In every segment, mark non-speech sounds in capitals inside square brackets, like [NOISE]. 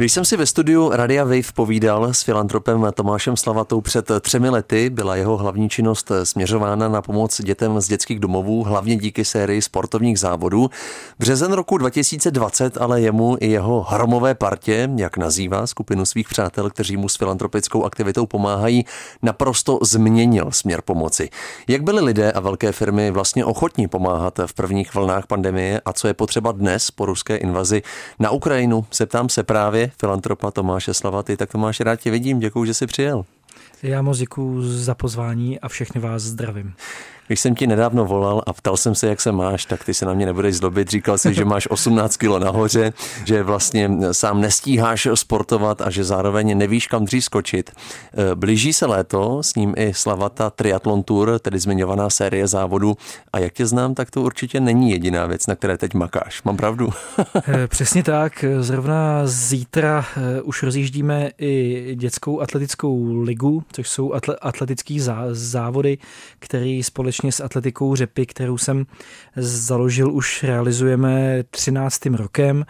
Když jsem si ve studiu Radia Wave povídal s filantropem Tomášem Slavatou před třemi lety, byla jeho hlavní činnost směřována na pomoc dětem z dětských domovů, hlavně díky sérii sportovních závodů. Březen roku 2020 ale jemu i jeho hromové partě, jak nazývá skupinu svých přátel, kteří mu s filantropickou aktivitou pomáhají, naprosto změnil směr pomoci. Jak byli lidé a velké firmy vlastně ochotní pomáhat v prvních vlnách pandemie a co je potřeba dnes po ruské invazi na Ukrajinu, se ptám se právě filantropa Tomáše Slavaty. Tak Tomáš, rád tě vidím, děkuji, že jsi přijel. Já moc děkuji za pozvání a všechny vás zdravím. Když jsem ti nedávno volal a ptal jsem se, jak se máš, tak ty se na mě nebudeš zlobit. Říkal jsi, že máš 18 kilo nahoře, že vlastně sám nestíháš sportovat a že zároveň nevíš, kam dřív skočit. E, blíží se léto, s ním i Slavata Triathlon Tour, tedy zmiňovaná série závodů. A jak tě znám, tak to určitě není jediná věc, na které teď makáš. Mám pravdu? [LAUGHS] E, přesně tak. Zrovna zítra e, už rozjíždíme i dětskou atletickou ligu, což jsou atletické závody, které společně společně s atletikou Řepy, kterou jsem založil, už realizujeme 13. rokem,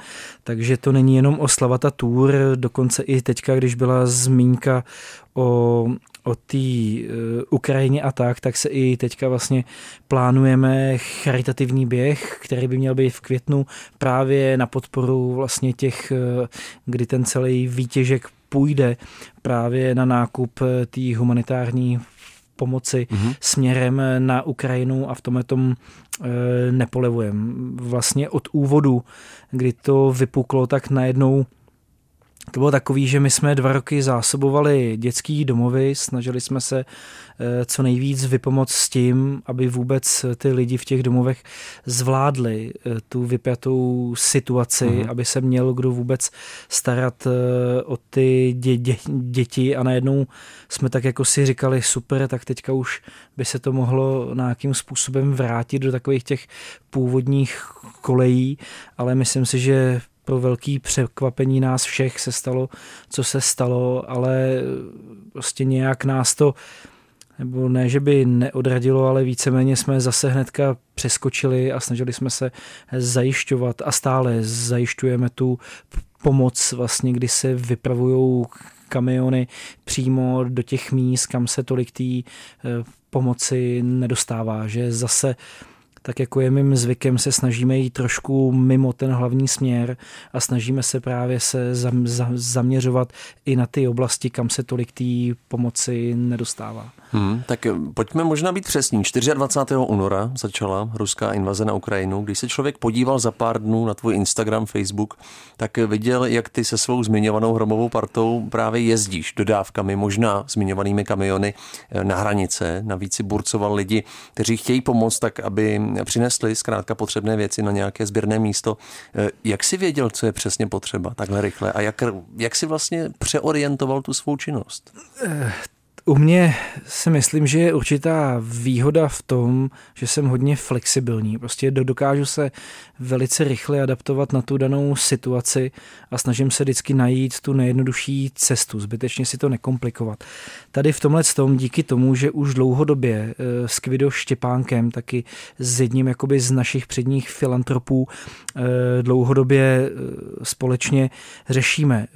takže to není jenom o Slavata Tour, dokonce i teďka, když byla zmínka o, o té uh, Ukrajině a tak, tak se i teďka vlastně plánujeme charitativní běh, který by měl být v květnu právě na podporu vlastně těch, uh, kdy ten celý výtěžek půjde právě na nákup té humanitární pomoci mm-hmm. směrem na Ukrajinu a v tomhle tom e, nepolevujem. Vlastně od úvodu, kdy to vypuklo, tak najednou to bylo takový, že my jsme dva roky zásobovali dětský domovy, snažili jsme se eh, co nejvíc vypomoct s tím, aby vůbec ty lidi v těch domovech zvládli eh, tu vypjatou situaci, uh-huh. aby se měl kdo vůbec starat eh, o ty dě- dě- děti a najednou jsme tak jako si říkali super, tak teďka už by se to mohlo nějakým způsobem vrátit do takových těch původních kolejí, ale myslím si, že pro velký překvapení nás všech se stalo, co se stalo, ale prostě nějak nás to nebo ne, že by neodradilo, ale víceméně jsme zase hnedka přeskočili a snažili jsme se zajišťovat a stále zajišťujeme tu pomoc, vlastně, kdy se vypravují kamiony přímo do těch míst, kam se tolik té eh, pomoci nedostává, že zase tak jako je mým zvykem, se snažíme jít trošku mimo ten hlavní směr a snažíme se právě se zaměřovat i na ty oblasti, kam se tolik té pomoci nedostává. Hmm, tak pojďme možná být přesní. 24. února začala ruská invaze na Ukrajinu. Když se člověk podíval za pár dnů na tvůj Instagram, Facebook, tak viděl, jak ty se svou zmiňovanou hromovou partou právě jezdíš dodávkami, možná zmiňovanými kamiony eh, na hranice. Navíc si burcoval lidi, kteří chtějí pomoct tak, aby přinesli zkrátka potřebné věci na nějaké sběrné místo. Eh, jak si věděl, co je přesně potřeba takhle rychle a jak, jak si vlastně přeorientoval tu svou činnost? U mě si myslím, že je určitá výhoda v tom, že jsem hodně flexibilní. Prostě dokážu se velice rychle adaptovat na tu danou situaci a snažím se vždycky najít tu nejjednodušší cestu, zbytečně si to nekomplikovat. Tady v tomhle tom díky tomu, že už dlouhodobě eh, s Kvido Štěpánkem, taky s jedním jakoby z našich předních filantropů, eh, dlouhodobě eh, společně řešíme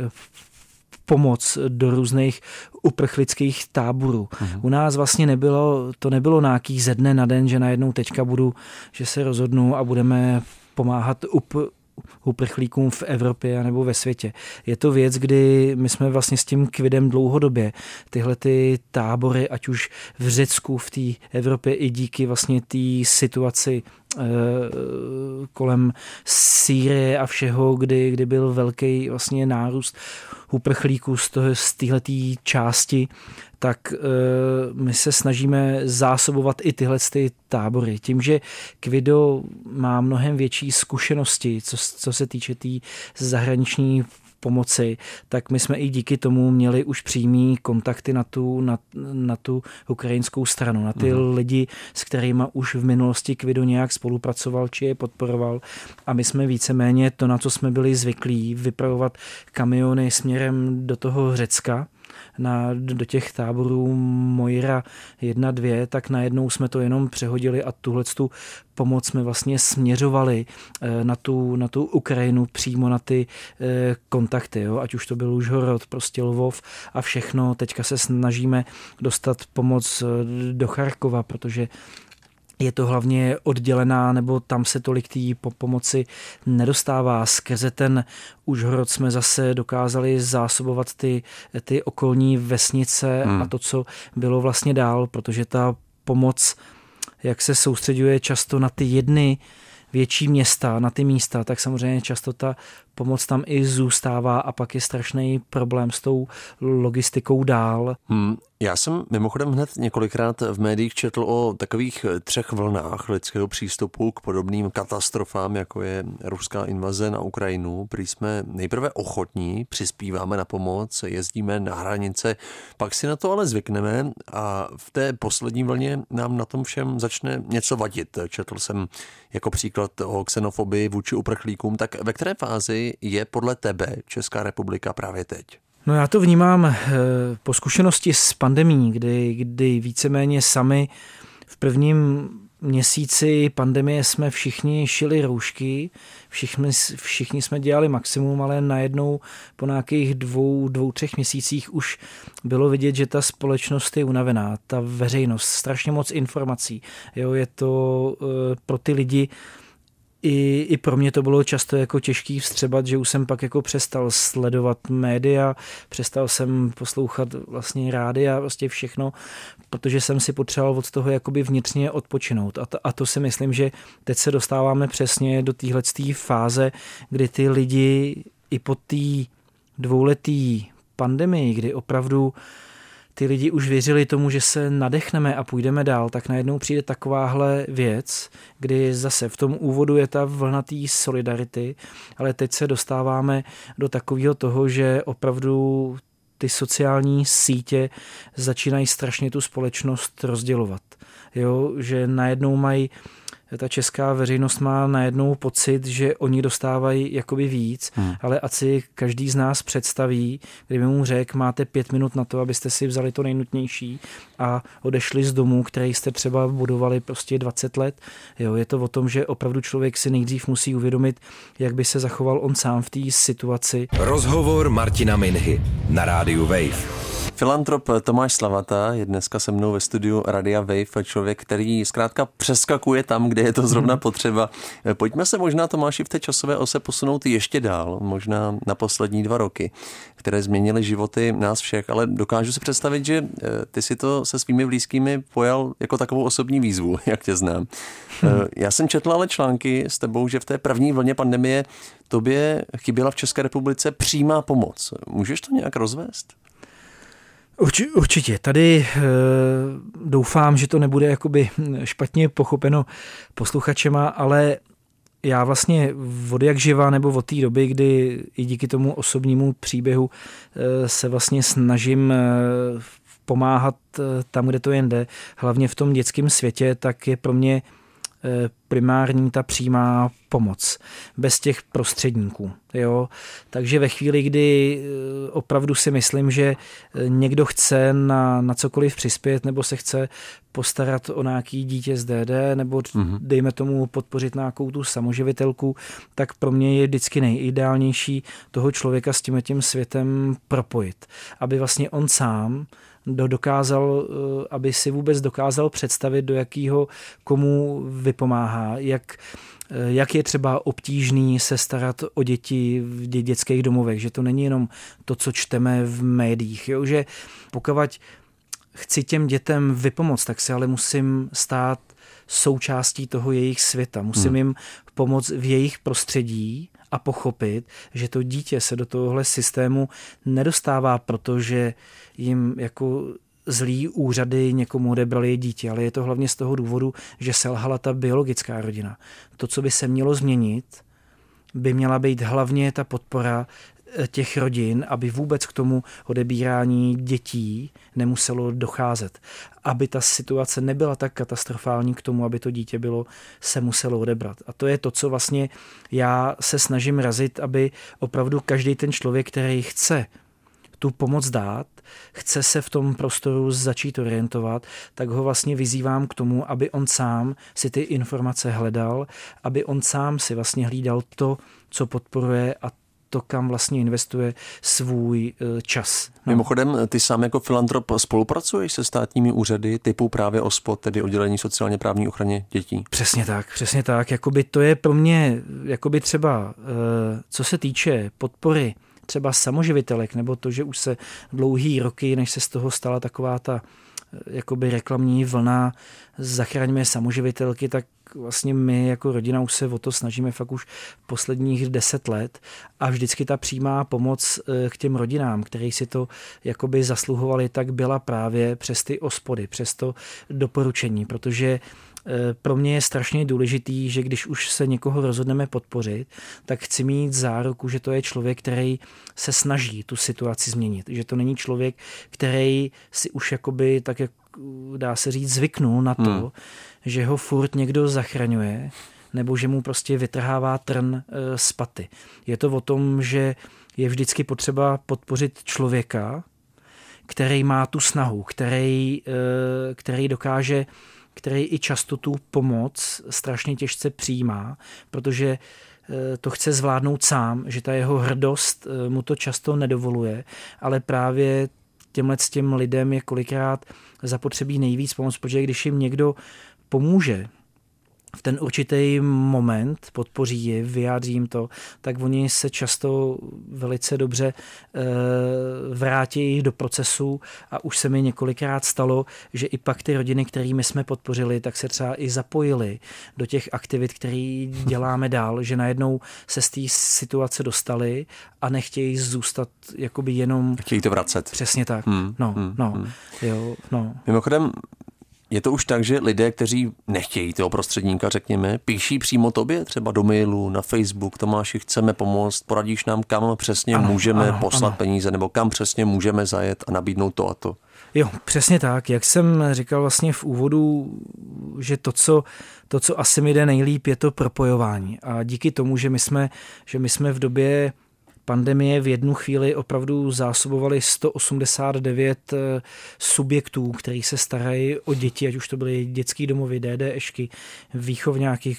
pomoc do různých uprchlických táborů. Uh-huh. U nás vlastně nebylo, to nebylo nějaký ze dne na den, že najednou teďka budu, že se rozhodnu a budeme pomáhat up, uprchlíkům v Evropě nebo ve světě. Je to věc, kdy my jsme vlastně s tím kvidem dlouhodobě tyhle ty tábory, ať už v Řecku, v té Evropě i díky vlastně té situaci kolem Sýrie a všeho, kdy, kdy byl velký vlastně nárůst uprchlíků z, toho, z téhleté části, tak e, my se snažíme zásobovat i tyhle ty tábory. Tím, že Kvido má mnohem větší zkušenosti, co, co se týče té tý zahraniční pomoci, tak my jsme i díky tomu měli už přímý kontakty na tu, na, na tu ukrajinskou stranu, na ty mm. lidi, s kterými už v minulosti Kvido nějak spolupracoval, či je podporoval. A my jsme víceméně to, na co jsme byli zvyklí, vypravovat kamiony směrem do toho Řecka, na, do těch táborů Mojra 1, 2, tak najednou jsme to jenom přehodili a tuhle tu pomoc jsme vlastně směřovali eh, na tu, na tu Ukrajinu přímo na ty eh, kontakty, jo? ať už to byl Užhorod, prostě Lvov a všechno. Teďka se snažíme dostat pomoc eh, do Charkova, protože je to hlavně oddělená, nebo tam se tolik té pomoci nedostává. Skrze ten Užhorod jsme zase dokázali zásobovat ty, ty okolní vesnice hmm. a to, co bylo vlastně dál, protože ta pomoc, jak se soustředuje často na ty jedny větší města, na ty místa, tak samozřejmě často ta pomoc tam i zůstává a pak je strašný problém s tou logistikou dál. Hmm, já jsem mimochodem hned několikrát v médiích četl o takových třech vlnách lidského přístupu k podobným katastrofám, jako je ruská invaze na Ukrajinu. Prý jsme nejprve ochotní, přispíváme na pomoc, jezdíme na hranice, pak si na to ale zvykneme a v té poslední vlně nám na tom všem začne něco vadit. Četl jsem jako příklad o xenofobii vůči uprchlíkům, tak ve které fázi je podle tebe Česká republika právě teď? No já to vnímám eh, po zkušenosti s pandemí, kdy, kdy víceméně sami v prvním měsíci pandemie jsme všichni šili roušky, všichni, všichni jsme dělali maximum, ale najednou po nějakých dvou, dvou, třech měsících už bylo vidět, že ta společnost je unavená, ta veřejnost, strašně moc informací. Jo, je to uh, pro ty lidi i, i pro mě to bylo často jako těžký vstřebat, že už jsem pak jako přestal sledovat média, přestal jsem poslouchat vlastně rádia, vlastně všechno, protože jsem si potřeboval od toho jakoby vnitřně odpočinout. A to, a to si myslím, že teď se dostáváme přesně do téhle fáze, kdy ty lidi i po té dvouletý pandemii, kdy opravdu uh, ty lidi už věřili tomu, že se nadechneme a půjdeme dál, tak najednou přijde takováhle věc, kdy zase v tom úvodu je ta vlna té solidarity, ale teď se dostáváme do takového toho, že opravdu ty sociální sítě začínají strašně tu společnost rozdělovat. Jo, že najednou mají ta česká veřejnost má najednou pocit, že oni dostávají jakoby víc, hmm. ale ať si každý z nás představí, kdyby mu řekl, máte pět minut na to, abyste si vzali to nejnutnější a odešli z domu, který jste třeba budovali prostě 20 let. Jo, je to o tom, že opravdu člověk si nejdřív musí uvědomit, jak by se zachoval on sám v té situaci. Rozhovor Martina Minhy na rádiu Wave. Filantrop Tomáš Slavata je dneska se mnou ve studiu Radia Wave, člověk, který zkrátka přeskakuje tam, kde je to zrovna mhm. potřeba. Pojďme se možná, Tomáši, v té časové ose posunout ještě dál, možná na poslední dva roky, které změnily životy nás všech, ale dokážu si představit, že eh, ty si to se svými blízkými pojal jako takovou osobní výzvu, [LAUGHS] jak tě znám. Hmm. Já jsem četl ale články s tebou, že v té první vlně pandemie tobě chyběla v České republice přímá pomoc. Můžeš to nějak rozvést? Urči, určitě. Tady e, doufám, že to nebude jakoby špatně pochopeno posluchačema, ale já vlastně od jak živa nebo od té doby, kdy i díky tomu osobnímu příběhu e, se vlastně snažím e, pomáhat tam, kde to jen jde, hlavně v tom dětském světě, tak je pro mě primární ta přímá pomoc, bez těch prostředníků. Jo? Takže ve chvíli, kdy eh, opravdu si myslím, že eh, někdo chce na, na cokoliv přispět nebo se chce postarat o nějaký dítě z DD nebo mm-hmm. dejme tomu podpořit nějakou tu samoživitelku, tak pro mě je vždycky nejideálnější toho člověka s tím tím světem propojit. Aby vlastně on sám dokázal, eh, aby si vůbec dokázal představit, do jakého komu vypomáhá, jak jak je třeba obtížný se starat o děti v dětských domovech, že to není jenom to, co čteme v médiích, jo? že pokud chci těm dětem vypomoct, tak se ale musím stát součástí toho jejich světa. Musím hmm. jim pomoct v jejich prostředí a pochopit, že to dítě se do tohohle systému nedostává, protože jim jako zlí úřady někomu odebrali dítě, ale je to hlavně z toho důvodu, že selhala ta biologická rodina. To, co by se mělo změnit, by měla být hlavně ta podpora těch rodin, aby vůbec k tomu odebírání dětí nemuselo docházet. Aby ta situace nebyla tak katastrofální k tomu, aby to dítě bylo, se muselo odebrat. A to je to, co vlastně já se snažím razit, aby opravdu každý ten člověk, který chce tu pomoc dát, chce se v tom prostoru začít orientovat, tak ho vlastně vyzývám k tomu, aby on sám si ty informace hledal, aby on sám si vlastně hlídal to, co podporuje a to, kam vlastně investuje svůj e, čas. No. Mimochodem, ty sám jako filantrop spolupracuješ se státními úřady typu právě OSPOD, tedy oddělení sociálně právní ochraně dětí? Přesně tak, přesně tak. Jakoby to je pro mě, jakoby třeba, e, co se týče podpory třeba samoživitelek, nebo to, že už se dlouhý roky, než se z toho stala taková ta eh, jakoby reklamní vlna zachraňme samoživitelky, tak vlastně my jako rodina už se o to snažíme fakt už posledních deset let a vždycky ta přímá pomoc eh, k těm rodinám, který si to jakoby zasluhovali, tak byla právě přes ty ospody, přes to doporučení, protože pro mě je strašně důležitý, že když už se někoho rozhodneme podpořit, tak chci mít záruku, že to je člověk, který se snaží tu situaci změnit. Že to není člověk, který si už jakoby tak, jak dá se říct, zvyknul na to, hmm. že ho furt někdo zachraňuje, nebo že mu prostě vytrhává trn eh, z paty. Je to o tom, že je vždycky potřeba podpořit člověka, který má tu snahu, který, eh, který dokáže který i často tu pomoc strašně těžce přijímá, protože eh, to chce zvládnout sám, že ta jeho hrdost eh, mu to často nedovoluje, ale právě těmhle s těm lidem je kolikrát zapotřebí nejvíc pomoc, protože když jim někdo pomůže, v ten určitý moment podpoří je, vyjádří jim to, tak oni se často velice dobře e, vrátí do procesu a už se mi několikrát stalo, že i pak ty rodiny, kterými jsme podpořili, tak se třeba i zapojili do těch aktivit, které [LAUGHS] děláme dál, že najednou se z té situace dostali a nechtějí zůstat jakoby jenom... Chtějí to vracet. Přesně tak. Hmm, no, hmm, no, hmm. Jo, no. Mimochodem, je to už tak, že lidé, kteří nechtějí toho prostředníka, řekněme, píší přímo tobě, třeba do mailu, na Facebook, Tomáši, chceme pomoct, poradíš nám, kam přesně ano, můžeme ano, poslat ano. peníze, nebo kam přesně můžeme zajet a nabídnout to a to. Jo, přesně tak. Jak jsem říkal vlastně v úvodu, že to, co, to, co asi mi jde nejlíp, je to propojování. A díky tomu, že my jsme, že my jsme v době pandemie v jednu chvíli opravdu zásobovali 189 eh, subjektů, který se starají o děti, ať už to byly dětský domovy, DDŠky, výchovňáky,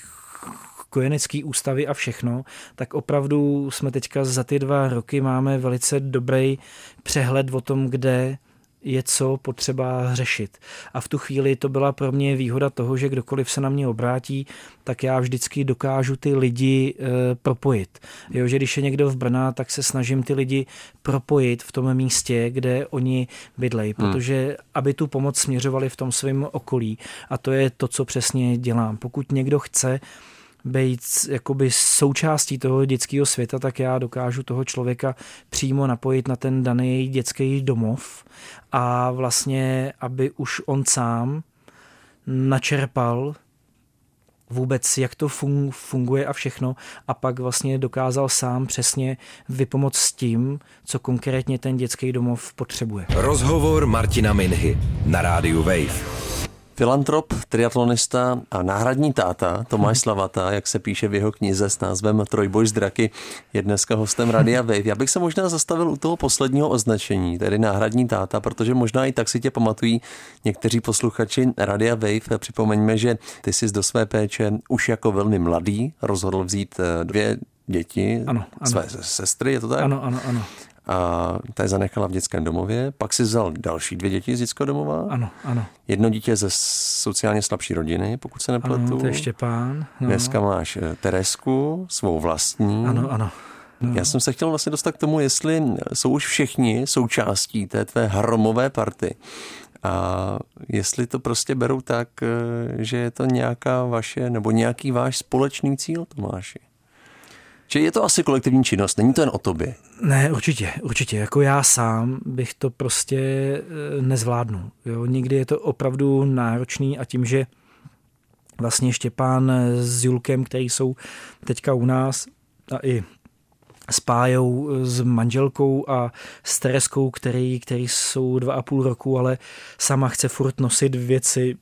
kojenecký ústavy a všechno, tak opravdu jsme teďka za ty dva roky máme velice dobrý přehled o tom, kde je co potřeba řešit. A v tu chvíli to byla pro mě výhoda toho, že kdokoliv se na mě obrátí, tak já vždycky dokážu ty lidi e, propojit. Jo, že když je někdo v Brna, tak se snažím ty lidi propojit v tom místě, kde oni bydlejí, hmm. protože aby tu pomoc směřovali v tom svém okolí. A to je to, co přesně dělám. Pokud někdo chce být jakoby součástí toho dětského světa, tak já dokážu toho člověka přímo napojit na ten daný dětský domov a vlastně, aby už on sám načerpal vůbec, jak to funguje a všechno a pak vlastně dokázal sám přesně vypomoct s tím, co konkrétně ten dětský domov potřebuje. Rozhovor Martina Minhy na rádiu Wave. Filantrop, triatlonista a náhradní táta Tomáš [LAUGHS] Slavata, jak se píše v jeho knize s názvem Trojboj z draky, je dneska hostem Radia [LAUGHS] Wave. Já bych se možná zastavil u toho posledního označení, tedy náhradní táta, protože možná i tak si tě pamatují někteří posluchači Radia Wave. Připomeňme, že ty jsi do své péče už jako velmi mladý rozhodl vzít eh, dvě děti, ano, ano. své sestry, je to tak? Ano, ano, ano a ta je zanechala v dětském domově. Pak si vzal další dvě děti z dětského domova. Ano, ano. Jedno dítě ze sociálně slabší rodiny, pokud se nepletu. Ano, to je Štěpán. No. Dneska máš eh, Teresku, svou vlastní. Ano, ano. No. Já jsem se chtěl vlastně dostat k tomu, jestli jsou už všichni součástí té tvé hromové party. A jestli to prostě berou tak, eh, že je to nějaká vaše, nebo nějaký váš společný cíl, Tomáši. Či je to asi kolektivní činnost, není to jen o tobě? Ne, určitě, určitě. Jako já sám bych to prostě eh, nezvládnul. Jo? Někdy je to opravdu náročný a tím, že vlastně Štěpán s Julkem, který jsou teďka u nás a i s Pájou, s manželkou a s Tereskou, který, který jsou dva a půl roku, ale sama chce furt nosit věci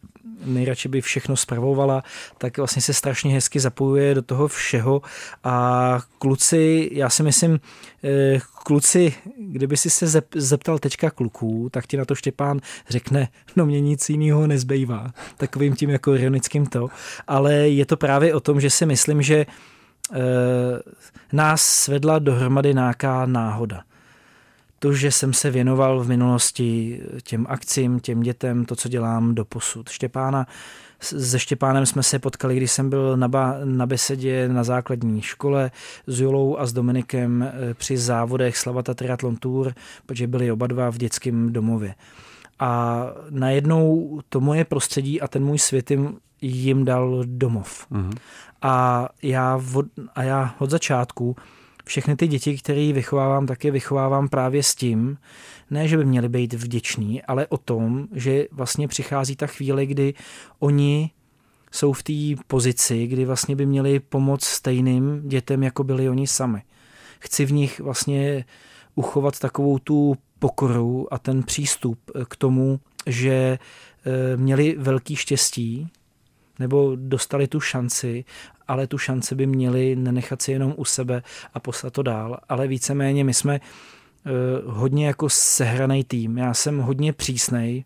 nejradši by všechno spravovala, tak vlastně se strašně hezky zapojuje do toho všeho a kluci, já si myslím, eh, kluci, kdyby si se zeptal teďka kluků, tak ti na to Štěpán řekne, no mě nic jiného nezbývá. Takovým tím jako ironickým to. Ale je to právě o tom, že si myslím, že eh, nás svedla dohromady nějaká náhoda to, že jsem se věnoval v minulosti těm akcím, těm dětem, to, co dělám do posud. Štěpána, se Štěpánem jsme se potkali, když jsem byl na, ba, na besedě na základní škole s Julou a s Dominikem eh, při závodech Slavata Triathlon Tour, protože byli oba dva v dětském domově. A najednou to moje prostředí a ten můj svět jim, jim dal domov. Mm-hmm. A, já od, a já od začátku všechny ty děti, které vychovávám, tak je vychovávám právě s tím, ne, že by měli být vděční, ale o tom, že vlastně přichází ta chvíle, kdy oni jsou v té pozici, kdy vlastně by měli pomoct stejným dětem, jako byli oni sami. Chci v nich vlastně uchovat takovou tu pokoru a ten přístup k tomu, že eh, měli velký štěstí, nebo dostali tu šanci, ale tu šanci by měli nenechat si jenom u sebe a poslat to dál. Ale víceméně my jsme uh, hodně jako sehraný tým. Já jsem hodně přísnej,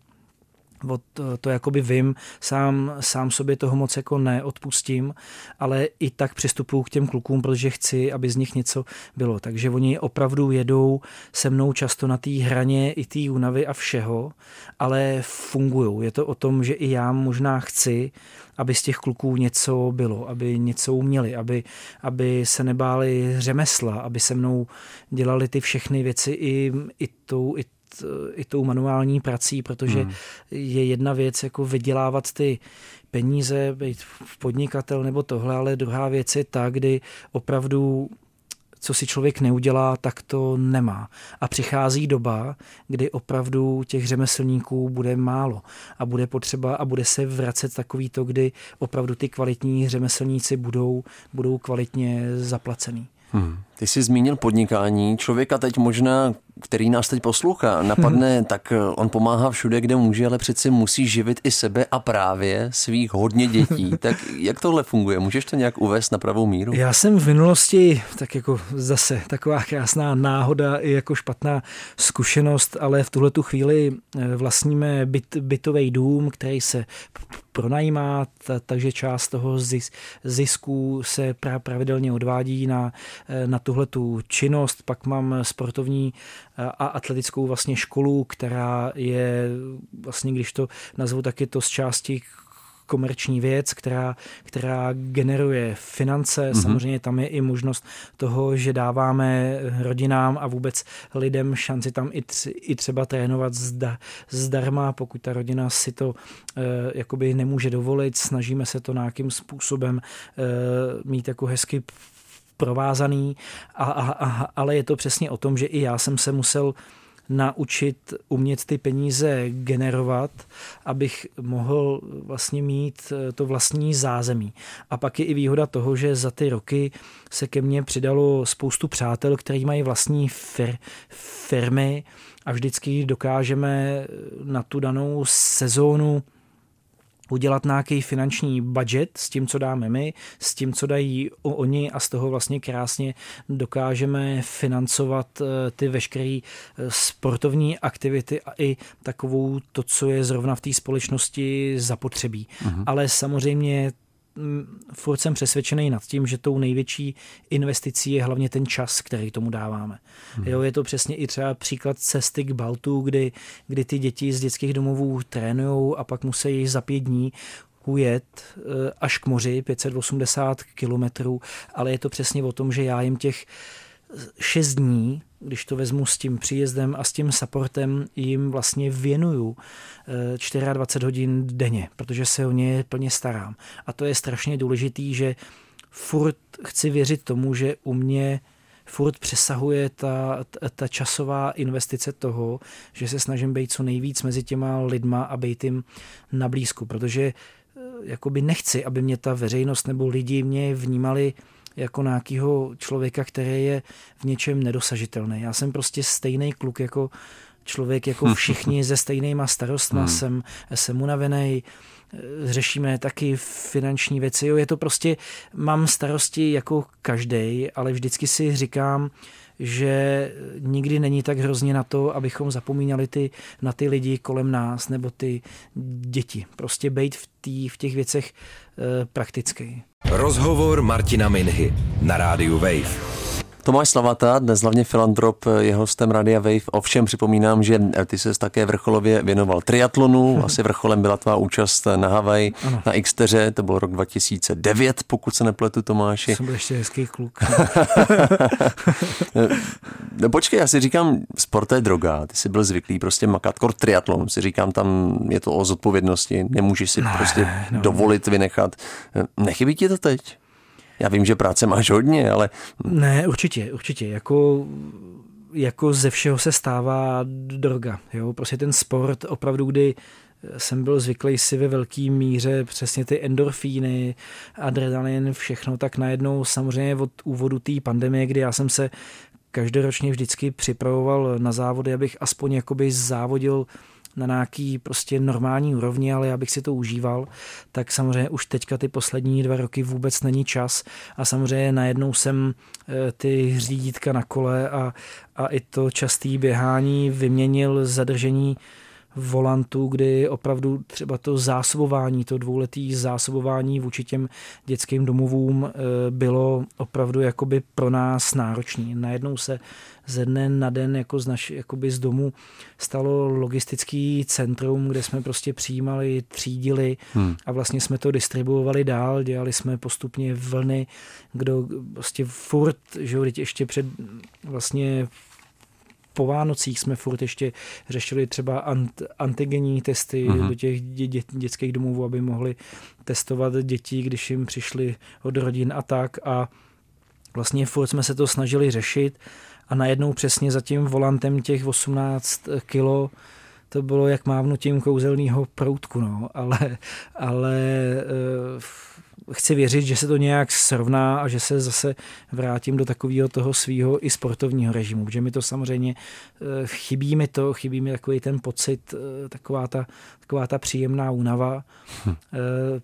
od to, to jakoby vím, sám, sám sobě toho moc jako neodpustím, ale i tak přistupuju k těm klukům, protože chci, aby z nich něco bylo. Takže oni opravdu jedou se mnou často na té hraně i té únavy a všeho, ale fungují. Je to o tom, že i já možná chci, aby z těch kluků něco bylo, aby něco uměli, aby, aby se nebáli řemesla, aby se mnou dělali ty všechny věci i, i tou, i i tou manuální prací, protože hmm. je jedna věc jako vydělávat ty peníze, být podnikatel nebo tohle, ale druhá věc je ta, kdy opravdu co si člověk neudělá, tak to nemá. A přichází doba, kdy opravdu těch řemeslníků bude málo a bude potřeba a bude se vracet takový to, kdy opravdu ty kvalitní řemeslníci budou, budou kvalitně zaplacený. Hmm. Ty jsi zmínil podnikání. Člověka teď možná, který nás teď poslouchá, napadne, hmm. tak eh, on pomáhá všude, kde může, ale přeci musí živit i sebe a právě svých hodně dětí. [LAUGHS] tak jak tohle funguje? Můžeš to nějak uvést na pravou míru? Já jsem v minulosti, tak jako zase taková krásná náhoda i jako špatná zkušenost, ale v tuhle tu chvíli eh, vlastníme byt, bytový dům, který se pronajímá, takže část toho zisku se pravidelně odvádí na, eh, na tuhle tu činnost. Pak mám sportovní eh, a atletickou vlastně školu, která je vlastně, když to nazvu, tak je to z části komerční věc, která, která generuje finance. Mm-hmm. Samozřejmě tam je i možnost toho, že dáváme rodinám a vůbec lidem šanci tam i, tři, i třeba trénovat zda, zdarma, pokud ta rodina si to e, jakoby nemůže dovolit. Snažíme se to nějakým způsobem e, mít jako hezky provázaný, a, a, a, ale je to přesně o tom, že i já jsem se musel naučit umět ty peníze generovat, abych mohl vlastně mít eh, to vlastní zázemí. A pak je i výhoda toho, že za ty roky se ke mně přidalo spoustu přátel, kteří mají vlastní fir, firmy a vždycky dokážeme na tu danou sezónu udělat nějaký finanční budget s tím, co dáme my, s tím, co dají oni a z toho vlastně krásně dokážeme financovat eh, ty veškeré eh, sportovní aktivity a i takovou to, co je zrovna v té společnosti zapotřebí. Uh-huh. Ale samozřejmě furt jsem přesvědčený nad tím, že tou největší investicí je hlavně ten čas, který tomu dáváme. Hmm. Jo, je to přesně i třeba příklad cesty k Baltu, kdy, kdy ty děti z dětských domovů trénují a pak musí za pět dní ujet eh, až k moři, 580 kilometrů, ale je to přesně o tom, že já jim těch šest dní, když to vezmu s tím příjezdem a s tím supportem, jim vlastně věnuju 24 eh, hodin denně, protože se o ně plně starám. A to je strašně důležitý, že furt chci věřit tomu, že u mě furt přesahuje ta, ta časová investice toho, že se snažím být co nejvíc mezi těma lidma a být jim na blízku, protože eh, jakoby nechci, aby mě ta veřejnost nebo lidi mě vnímali jako nějakého člověka, který je v něčem nedosažitelný. Já jsem prostě stejný kluk jako člověk jako [LAUGHS] všichni se stejnýma starostma, hmm. jsem, jsem unavený, řešíme taky finanční věci. Jo, je to prostě, mám starosti jako každý, ale vždycky si říkám, že nikdy není tak hrozně na to, abychom zapomínali ty, na ty lidi kolem nás nebo ty děti. Prostě být v, tý, v těch věcech e, praktický. Rozhovor Martina Minhy na rádiu Wave. Tomáš Slavata, dnes hlavně filantrop, je hostem Radia Wave. Ovšem připomínám, že ty se také vrcholově věnoval triatlonu. [LAUGHS] Asi vrcholem byla tvá účast na Havaj, na Xteře, to byl rok 2009, pokud se nepletu Tomáši. Jsem byl ještě hezký kluk. [LAUGHS] [LAUGHS] no počkej, já si říkám, sport je droga, ty jsi byl zvyklý prostě makat, kor triatlon, si říkám, tam je to o zodpovědnosti, nemůžeš si ne, prostě no. dovolit vynechat. Nechybí ti to teď? Já vím, že práce máš hodně, ale... Ne, určitě, určitě. Jako jako ze všeho se stává droga. Jo? Prostě ten sport opravdu, kdy jsem byl zvyklý si ve velké míře přesně ty endorfíny, adrenalin, všechno, tak najednou samozřejmě od úvodu té pandemie, kdy já jsem se každoročně vždycky připravoval na závody, abych aspoň jakoby závodil na nějaký prostě normální úrovni, ale já bych si to užíval, tak samozřejmě už teďka ty poslední dva roky vůbec není čas a samozřejmě najednou jsem eh, ty řídítka na kole a, a i to častý běhání vyměnil zadržení volantu, kdy opravdu třeba to zásobování, to dvouletý zásobování vůči těm dětským domovům eh, bylo opravdu jakoby pro nás náročný. Najednou se ze dne na den jako z, naš, jakoby z domu stalo logistický centrum, kde jsme prostě přijímali, třídili hmm. a vlastně jsme to distribuovali dál, dělali jsme postupně vlny, kdo prostě furt, že jo, ještě před vlastně po Vánocích jsme furt ještě řešili třeba ant, antigenní testy mm-hmm. do těch dě, dě, dětských domovů, aby mohli testovat děti, když jim přišli od rodin a tak a vlastně furt jsme se to snažili řešit a najednou přesně za tím volantem těch 18 kilo to bylo jak mávnutím kouzelného proutku, no, ale, ale uh, chci věřit, že se to nějak srovná a že se zase vrátím do takového toho svého i sportovního režimu, protože mi to samozřejmě uh, chybí mi to, chybí mi takový ten pocit, uh, taková ta, taková ta příjemná únava. Hm.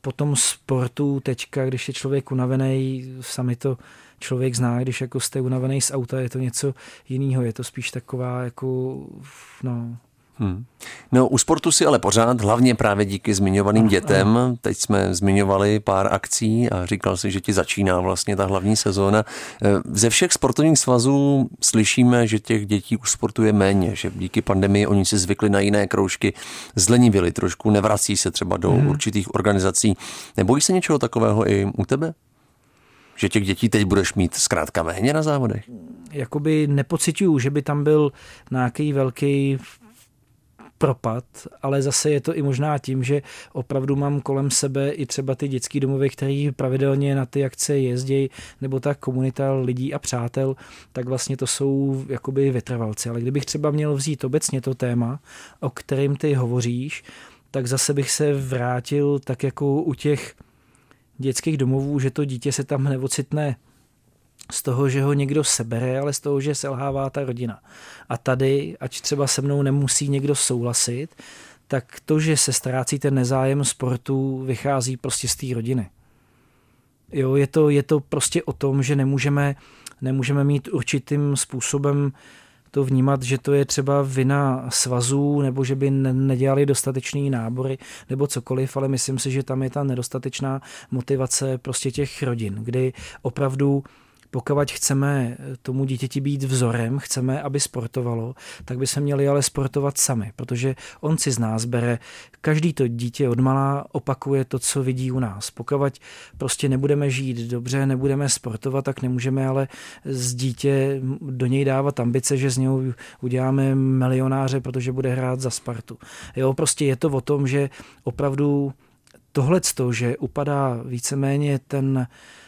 Po tom sportu teďka, když je člověk unavený, sami to člověk zná, když jako jste unavený z auta, je to něco jiného, je to spíš taková jako, no, Hmm. No, u sportu si ale pořád, hlavně právě díky zmiňovaným dětem. Teď jsme zmiňovali pár akcí a říkal si, že ti začíná vlastně ta hlavní sezóna. Eh, ze všech sportovních svazů slyšíme, že těch dětí už sportuje méně, že díky pandemii oni si zvykli na jiné kroužky, zlenivili trošku, nevrací se třeba do hmm. určitých organizací. Nebojí se něčeho takového i u tebe? Že těch dětí teď budeš mít zkrátka méně na závodech? Jakoby nepocituju, že by tam byl nějaký velký propad, ale zase je to i možná tím, že opravdu mám kolem sebe i třeba ty dětský domovy, který pravidelně na ty akce jezdí, nebo ta komunita lidí a přátel, tak vlastně to jsou jakoby vytrvalci. Ale kdybych třeba měl vzít obecně to téma, o kterým ty hovoříš, tak zase bych se vrátil tak jako u těch dětských domovů, že to dítě se tam neocitne z toho, že ho někdo sebere, ale z toho, že selhává ta rodina. A tady, ať třeba se mnou nemusí někdo souhlasit, tak to, že se ztrácí ten nezájem sportu, vychází prostě z té rodiny. Jo, je to, je to prostě o tom, že nemůžeme, nemůžeme mít určitým způsobem to vnímat, že to je třeba vina svazů, nebo že by nedělali dostatečný nábory, nebo cokoliv, ale myslím si, že tam je ta nedostatečná motivace prostě těch rodin, kdy opravdu pokud chceme tomu dítěti být vzorem, chceme, aby sportovalo, tak by se měli ale sportovat sami, protože on si z nás bere, každý to dítě od malá opakuje to, co vidí u nás. Pokud prostě nebudeme žít dobře, nebudeme sportovat, tak nemůžeme ale z dítě do něj dávat ambice, že z něho uděláme milionáře, protože bude hrát za Spartu. Jo, prostě je to o tom, že opravdu tohle, že upadá víceméně ten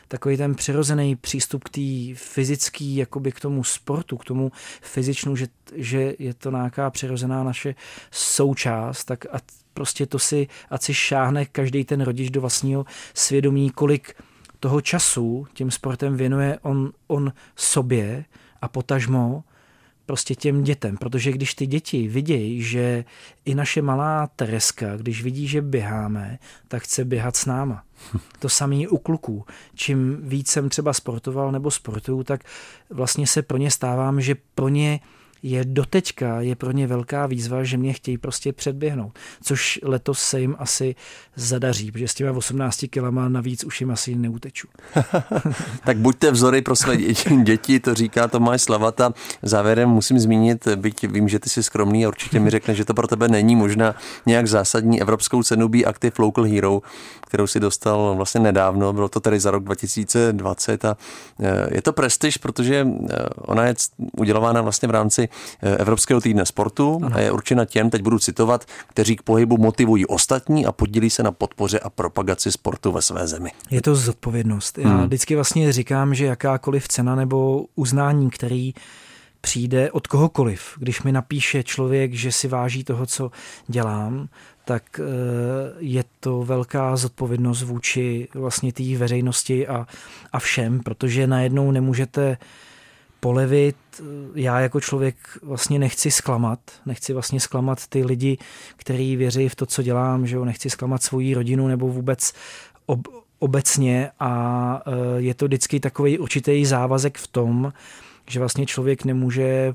takový ten přirozený přístup k té fyzický, jakoby k tomu sportu, k tomu fyzičnu, že, že je to nějaká přirozená naše součást, tak a prostě to si, ať si šáhne každý ten rodič do vlastního svědomí, kolik toho času tím sportem věnuje on, on sobě a potažmo prostě těm dětem, protože když ty děti vidějí, že i naše malá Tereska, když vidí, že běháme, tak chce běhat s náma. [LAUGHS] To samé u kluků. Čím víc jsem třeba sportoval nebo sportuju, tak vlastně se pro ně stávám, že pro ně je doteďka je pro ně velká výzva, že mě chtějí prostě předběhnout. Což letos se jim asi zadaří, protože s těma 18 kilama navíc už jim asi neuteču. [LAUGHS] tak buďte vzory pro své [LAUGHS] děti, to říká Tomáš Slavata. Závěrem musím zmínit, byť vím, že ty jsi skromný a určitě mi řekne, že to pro tebe není možná nějak zásadní evropskou cenu Be Active Local Hero, kterou si dostal vlastně nedávno, bylo to tedy za rok 2020 a e, je to prestiž, protože e, ona je udělována vlastně v rámci Evropského týdne sportu ano. a je určena těm, teď budu citovat, kteří k pohybu motivují ostatní a podílí se na podpoře a propagaci sportu ve své zemi. Je to zodpovědnost. Já hmm. vždycky vlastně říkám, že jakákoliv cena nebo uznání, který přijde od kohokoliv. Když mi napíše člověk, že si váží toho, co dělám, tak eh, je to velká zodpovědnost vůči vlastně té veřejnosti a, a všem, protože najednou nemůžete polevit. Já jako člověk vlastně nechci zklamat, nechci vlastně zklamat ty lidi, kteří věří v to, co dělám, že jo, nechci zklamat svoji rodinu nebo vůbec ob, obecně a eh, je to vždycky takový určitý závazek v tom, že vlastně člověk nemůže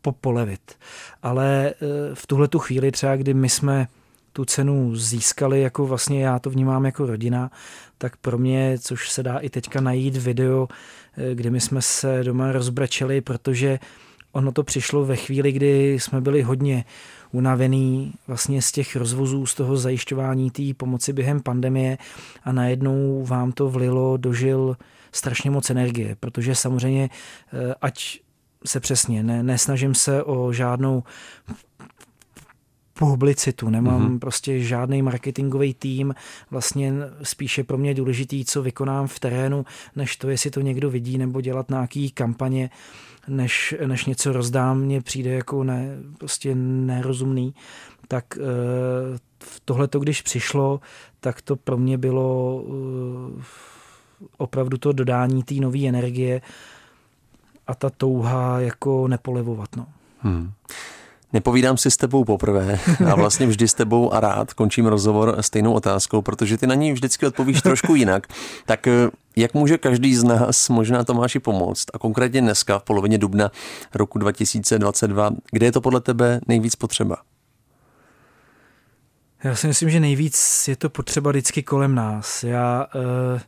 popolevit. Ale eh, v tuhle tu chvíli třeba, kdy my jsme tu cenu získali, jako vlastně já to vnímám jako rodina, tak pro mě, což se dá i teďka najít video, kdy my jsme se doma rozbračili, protože ono to přišlo ve chvíli, kdy jsme byli hodně unavený vlastně z těch rozvozů, z toho zajišťování té pomoci během pandemie a najednou vám to vlilo, dožil strašně moc energie, protože samozřejmě eh, ať se přesně, ne, nesnažím se o žádnou publicitu, nemám mm-hmm. prostě žádný marketingový tým, vlastně spíše pro mě je důležitý, co vykonám v terénu, než to, jestli to někdo vidí, nebo dělat nějaký kampaně, než, než něco rozdám, mně přijde jako ne, prostě nerozumný, tak uh, tohle to, když přišlo, tak to pro mě bylo uh, opravdu to dodání té nové energie a ta touha jako nepolevovat. No. Hmm. Nepovídám si s tebou poprvé [LAUGHS] a vlastně vždy s tebou a rád končím rozhovor stejnou otázkou, protože ty na ní vždycky odpovíš [LAUGHS] trošku jinak. Tak eh, jak může každý z nás možná Tomáši pomoct a konkrétně dneska v polovině dubna roku 2022, kde je to podle tebe nejvíc potřeba? Já si myslím, že nejvíc je to potřeba vždycky kolem nás. Já uh,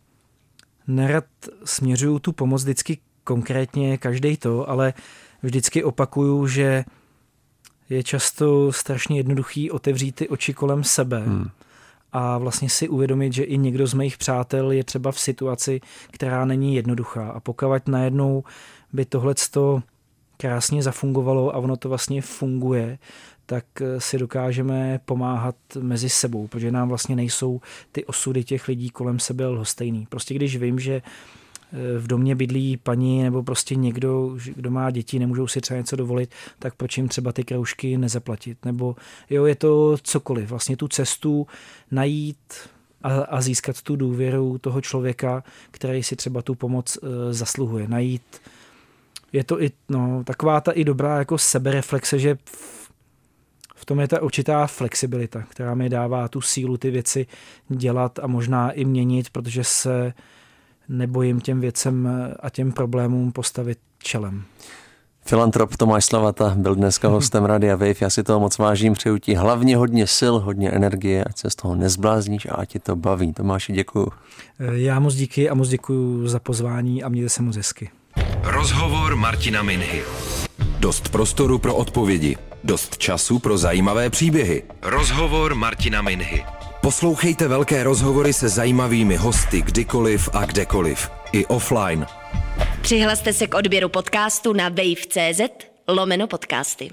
nerad směřuju tu pomoc vždycky konkrétně každý to, ale vždycky opakuju, že je často strašně jednoduchý otevřít ty oči kolem sebe hmm. a vlastně si uvědomit, že i někdo z mých přátel je třeba v situaci, která není jednoduchá. A pokud najednou by tohle krásně zafungovalo a ono to vlastně funguje, tak si dokážeme pomáhat mezi sebou, protože nám vlastně nejsou ty osudy těch lidí kolem sebe lhostejný. Prostě když vím, že Eh, v domě bydlí paní nebo prostě někdo, kdo má děti, nemůžou si třeba něco dovolit, tak proč jim třeba ty kroužky nezaplatit? Nebo jo, je to cokoliv. Vlastně tu cestu najít a, a získat tu důvěru toho člověka, který si třeba tu pomoc uh, zasluhuje. Najít je to i no, taková ta i dobrá jako sebereflexe, že v, v tom je ta určitá flexibilita, která mi dává tu sílu ty věci dělat a možná i měnit, protože se nebojím těm věcem a těm problémům postavit čelem. Filantrop Tomáš Slavata byl dneska hostem Radia Wave. Já si toho moc vážím, přeju ti hlavně hodně sil, hodně energie, ať se z toho nezblázníš a ať ti to baví. Tomáši, děkuju. Já moc díky a moc děkuju za pozvání a mějte se moc hezky. Rozhovor Martina Minhy. Dost prostoru pro odpovědi, dost času pro zajímavé příběhy. Rozhovor Martina Minhy. Poslouchejte velké rozhovory se zajímavými hosty kdykoliv a kdekoliv. I offline. Přihlaste se k odběru podcastu na wave.cz lomeno podcasty.